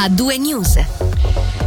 a due news.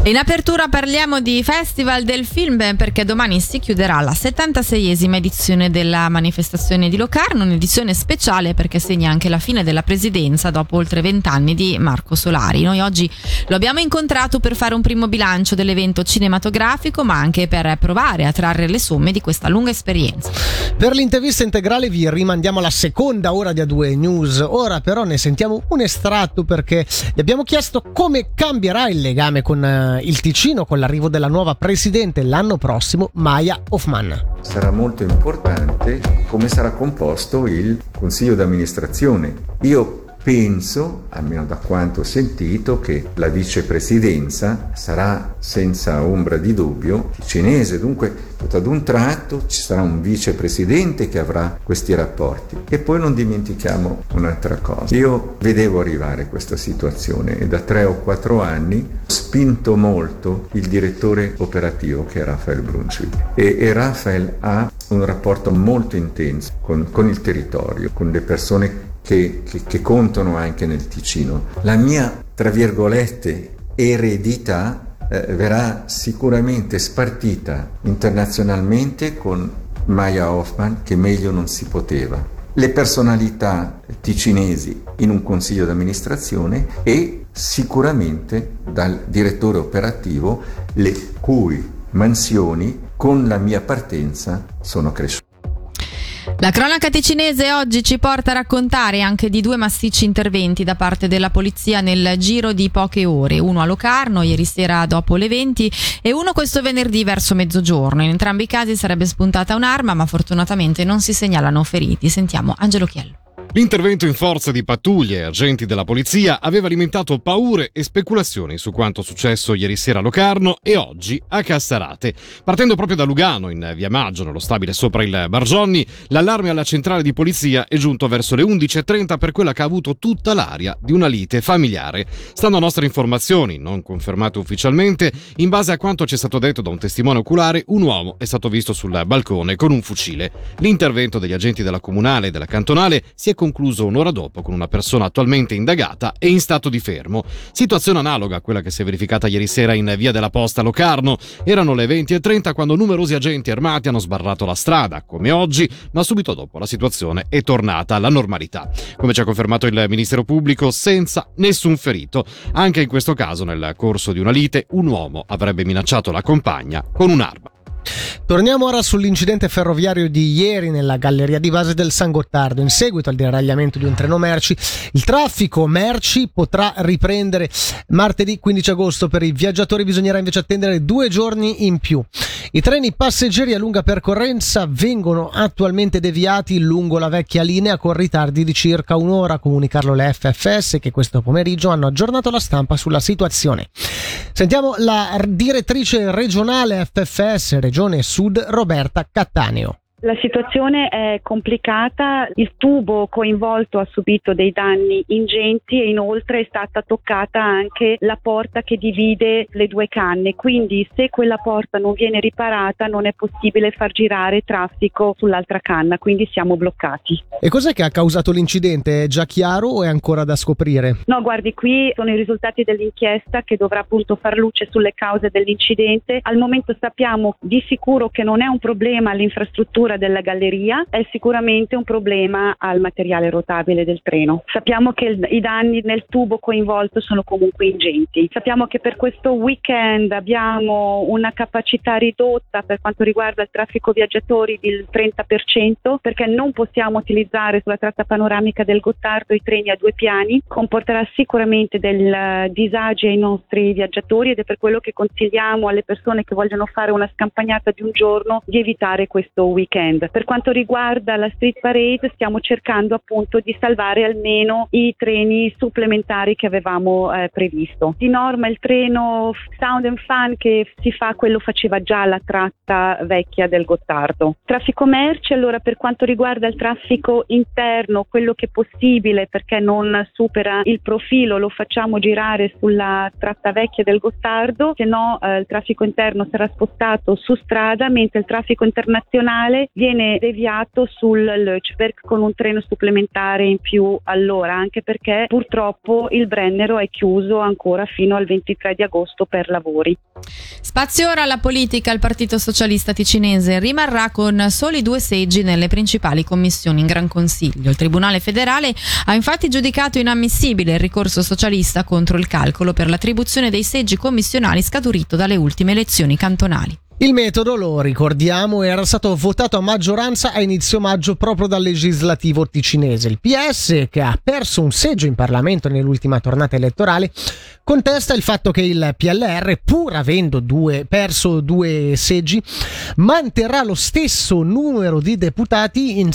In apertura parliamo di Festival del Film perché domani si chiuderà la 76esima edizione della manifestazione di Locarno, un'edizione speciale perché segna anche la fine della presidenza dopo oltre vent'anni di Marco Solari. Noi oggi lo abbiamo incontrato per fare un primo bilancio dell'evento cinematografico ma anche per provare a trarre le somme di questa lunga esperienza. Per l'intervista integrale vi rimandiamo alla seconda ora di A2 News, ora però ne sentiamo un estratto perché gli abbiamo chiesto come cambierà il legame con eh, il Ticino con l'arrivo della nuova presidente l'anno prossimo, Maya Hoffman. Sarà molto importante come sarà composto il consiglio d'amministrazione. Io Penso, almeno da quanto ho sentito, che la vicepresidenza sarà senza ombra di dubbio cinese, dunque tutto ad un tratto ci sarà un vicepresidente che avrà questi rapporti. E poi non dimentichiamo un'altra cosa. Io vedevo arrivare questa situazione e da tre o quattro anni ho spinto molto il direttore operativo che è Rafael Brunswick e, e Rafael ha un rapporto molto intenso con, con il territorio, con le persone che, che, che contano anche nel Ticino. La mia, tra virgolette, eredità eh, verrà sicuramente spartita internazionalmente con Maya Hoffman che meglio non si poteva. Le personalità ticinesi in un consiglio d'amministrazione e sicuramente dal direttore operativo le cui mansioni con la mia partenza sono cresciute. La cronaca ticinese oggi ci porta a raccontare anche di due massicci interventi da parte della polizia nel giro di poche ore, uno a Locarno ieri sera dopo le 20 e uno questo venerdì verso mezzogiorno. In entrambi i casi sarebbe spuntata un'arma ma fortunatamente non si segnalano feriti. Sentiamo Angelo Chiello. L'intervento in forza di pattuglie e agenti della polizia aveva alimentato paure e speculazioni su quanto successo ieri sera a Locarno e oggi a Cassarate. Partendo proprio da Lugano, in via Maggio, nello stabile sopra il Bargionni, l'allarme alla centrale di polizia è giunto verso le 11.30 per quella che ha avuto tutta l'aria di una lite familiare. Stando a nostre informazioni, non confermate ufficialmente, in base a quanto ci è stato detto da un testimone oculare, un uomo è stato visto sul balcone con un fucile. L'intervento degli agenti della comunale e della cantonale si è concluso un'ora dopo con una persona attualmente indagata e in stato di fermo. Situazione analoga a quella che si è verificata ieri sera in via della Posta Locarno. Erano le 20.30 quando numerosi agenti armati hanno sbarrato la strada, come oggi, ma subito dopo la situazione è tornata alla normalità. Come ci ha confermato il Ministero Pubblico, senza nessun ferito. Anche in questo caso, nel corso di una lite, un uomo avrebbe minacciato la compagna con un'arma. Torniamo ora sull'incidente ferroviario di ieri nella galleria di base del San Gottardo. In seguito al deragliamento di un treno merci, il traffico merci potrà riprendere martedì 15 agosto. Per i viaggiatori bisognerà invece attendere due giorni in più. I treni passeggeri a lunga percorrenza vengono attualmente deviati lungo la vecchia linea con ritardi di circa un'ora. Comunicarlo le FFS che questo pomeriggio hanno aggiornato la stampa sulla situazione. Sentiamo la direttrice regionale FFS Regione Sud Roberta Cattaneo. La situazione è complicata, il tubo coinvolto ha subito dei danni ingenti e inoltre è stata toccata anche la porta che divide le due canne, quindi se quella porta non viene riparata non è possibile far girare traffico sull'altra canna, quindi siamo bloccati. E cos'è che ha causato l'incidente? È già chiaro o è ancora da scoprire? No, guardi, qui sono i risultati dell'inchiesta che dovrà appunto far luce sulle cause dell'incidente. Al momento sappiamo di sicuro che non è un problema all'infrastruttura struttura della galleria è sicuramente un problema al materiale rotabile del treno. Sappiamo che il, i danni nel tubo coinvolto sono comunque ingenti. Sappiamo che per questo weekend abbiamo una capacità ridotta per quanto riguarda il traffico viaggiatori del 30% perché non possiamo utilizzare sulla tratta panoramica del Gottardo i treni a due piani. Comporterà sicuramente del disagio ai nostri viaggiatori ed è per quello che consigliamo alle persone che vogliono fare una scampagnata di un giorno di evitare questo weekend weekend. Per quanto riguarda la Street Parade stiamo cercando appunto di salvare almeno i treni supplementari che avevamo eh, previsto. Di norma il treno Sound and Fun che si fa quello faceva già la tratta vecchia del Gottardo. Traffico merci allora per quanto riguarda il traffico interno quello che è possibile perché non supera il profilo lo facciamo girare sulla tratta vecchia del Gottardo se no eh, il traffico interno sarà spostato su strada mentre il traffico internazionale Viene deviato sul Löchberg con un treno supplementare in più all'ora, anche perché purtroppo il Brennero è chiuso ancora fino al 23 di agosto per lavori. Spazio ora alla politica, il Partito Socialista Ticinese rimarrà con soli due seggi nelle principali commissioni in Gran Consiglio. Il Tribunale federale ha infatti giudicato inammissibile il ricorso socialista contro il calcolo per l'attribuzione dei seggi commissionali scaturito dalle ultime elezioni cantonali. Il metodo, lo ricordiamo, era stato votato a maggioranza a inizio maggio proprio dal legislativo ticinese. Il PS, che ha perso un seggio in Parlamento nell'ultima tornata elettorale, contesta il fatto che il PLR, pur avendo due, perso due seggi, manterrà lo stesso numero di deputati in,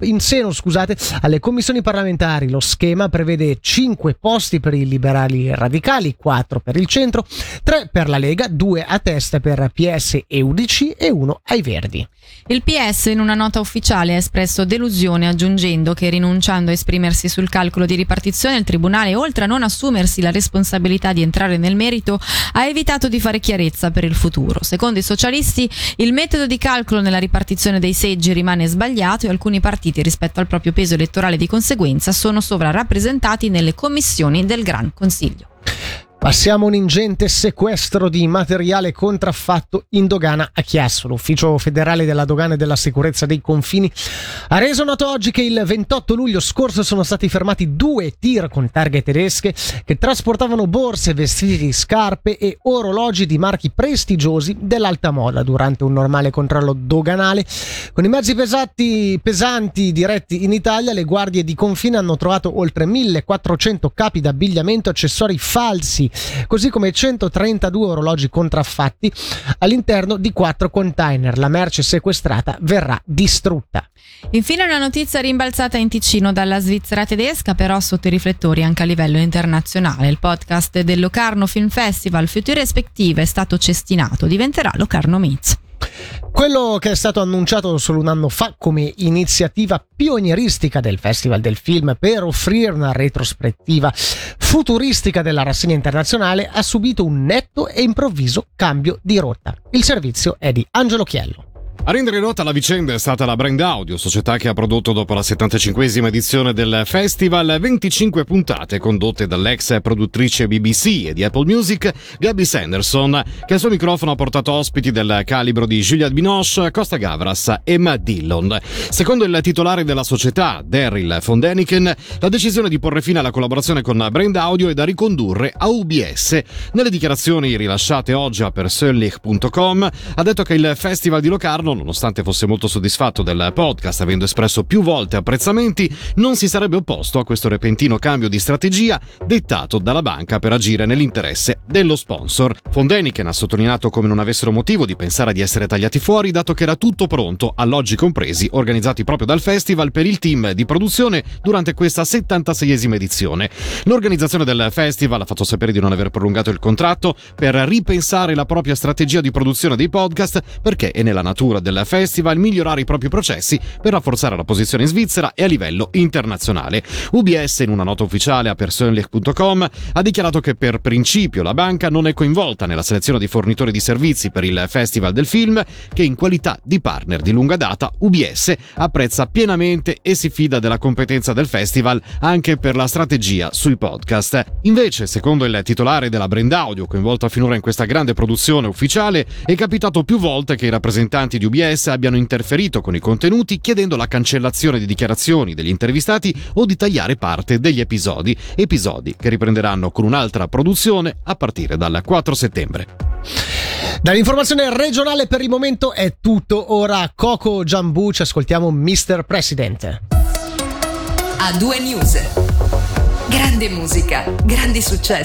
in seno scusate, alle commissioni parlamentari. Lo schema prevede 5 posti per i liberali radicali, 4 per il centro, 3 per la Lega, 2 a testa test per PS e UDC e uno ai Verdi. Il PS in una nota ufficiale ha espresso delusione aggiungendo che rinunciando a esprimersi sul calcolo di ripartizione il Tribunale, oltre a non assumersi la responsabilità di entrare nel merito, ha evitato di fare chiarezza per il futuro. Secondo i socialisti il metodo di calcolo nella ripartizione dei seggi rimane sbagliato e alcuni partiti rispetto al proprio peso elettorale di conseguenza sono sovrarappresentati nelle commissioni del Gran Consiglio. Passiamo un ingente sequestro di materiale contraffatto in dogana a Chiasso. L'Ufficio federale della dogana e della sicurezza dei confini ha reso noto oggi che il 28 luglio scorso sono stati fermati due tir con targhe tedesche che trasportavano borse, vestiti, scarpe e orologi di marchi prestigiosi dell'alta moda durante un normale controllo doganale. Con i mezzi pesati, pesanti diretti in Italia, le guardie di confine hanno trovato oltre 1400 capi d'abbigliamento, accessori falsi così come 132 orologi contraffatti all'interno di quattro container. La merce sequestrata verrà distrutta. Infine una notizia rimbalzata in Ticino dalla Svizzera tedesca, però sotto i riflettori anche a livello internazionale. Il podcast del Locarno Film Festival Future Perspective è stato cestinato, diventerà Locarno Meets. Quello che è stato annunciato solo un anno fa come iniziativa pionieristica del Festival del Film per offrire una retrospettiva futuristica della rassegna internazionale ha subito un netto e improvviso cambio di rotta. Il servizio è di Angelo Chiello. A rendere nota la vicenda è stata la Brand Audio, società che ha prodotto dopo la 75esima edizione del festival 25 puntate condotte dall'ex produttrice BBC e di Apple Music Gabby Sanderson, che al suo microfono ha portato ospiti del calibro di Juliette Binoche, Costa Gavras e Matt Dillon. Secondo il titolare della società, Daryl von Deniken, la decisione di porre fine alla collaborazione con Brand Audio è da ricondurre a UBS. Nelle dichiarazioni rilasciate oggi a persönlich.com ha detto che il festival di Locarno nonostante fosse molto soddisfatto del podcast, avendo espresso più volte apprezzamenti, non si sarebbe opposto a questo repentino cambio di strategia dettato dalla banca per agire nell'interesse dello sponsor. Fondeniken ha sottolineato come non avessero motivo di pensare di essere tagliati fuori, dato che era tutto pronto, alloggi compresi, organizzati proprio dal festival per il team di produzione durante questa 76esima edizione. L'organizzazione del festival ha fatto sapere di non aver prolungato il contratto per ripensare la propria strategia di produzione dei podcast perché è nella natura del festival migliorare i propri processi per rafforzare la posizione in Svizzera e a livello internazionale. UBS in una nota ufficiale a personlich.com ha dichiarato che per principio la banca non è coinvolta nella selezione di fornitori di servizi per il Festival del Film che in qualità di partner di lunga data UBS apprezza pienamente e si fida della competenza del festival anche per la strategia sui podcast. Invece, secondo il titolare della brand audio coinvolta finora in questa grande produzione ufficiale, è capitato più volte che i rappresentanti di UBS UBS abbiano interferito con i contenuti chiedendo la cancellazione di dichiarazioni degli intervistati o di tagliare parte degli episodi, episodi che riprenderanno con un'altra produzione a partire dal 4 settembre. Dall'informazione regionale per il momento è tutto. Ora Coco Giambù ci ascoltiamo Mr. President. A due news. Grande musica, grandi successi.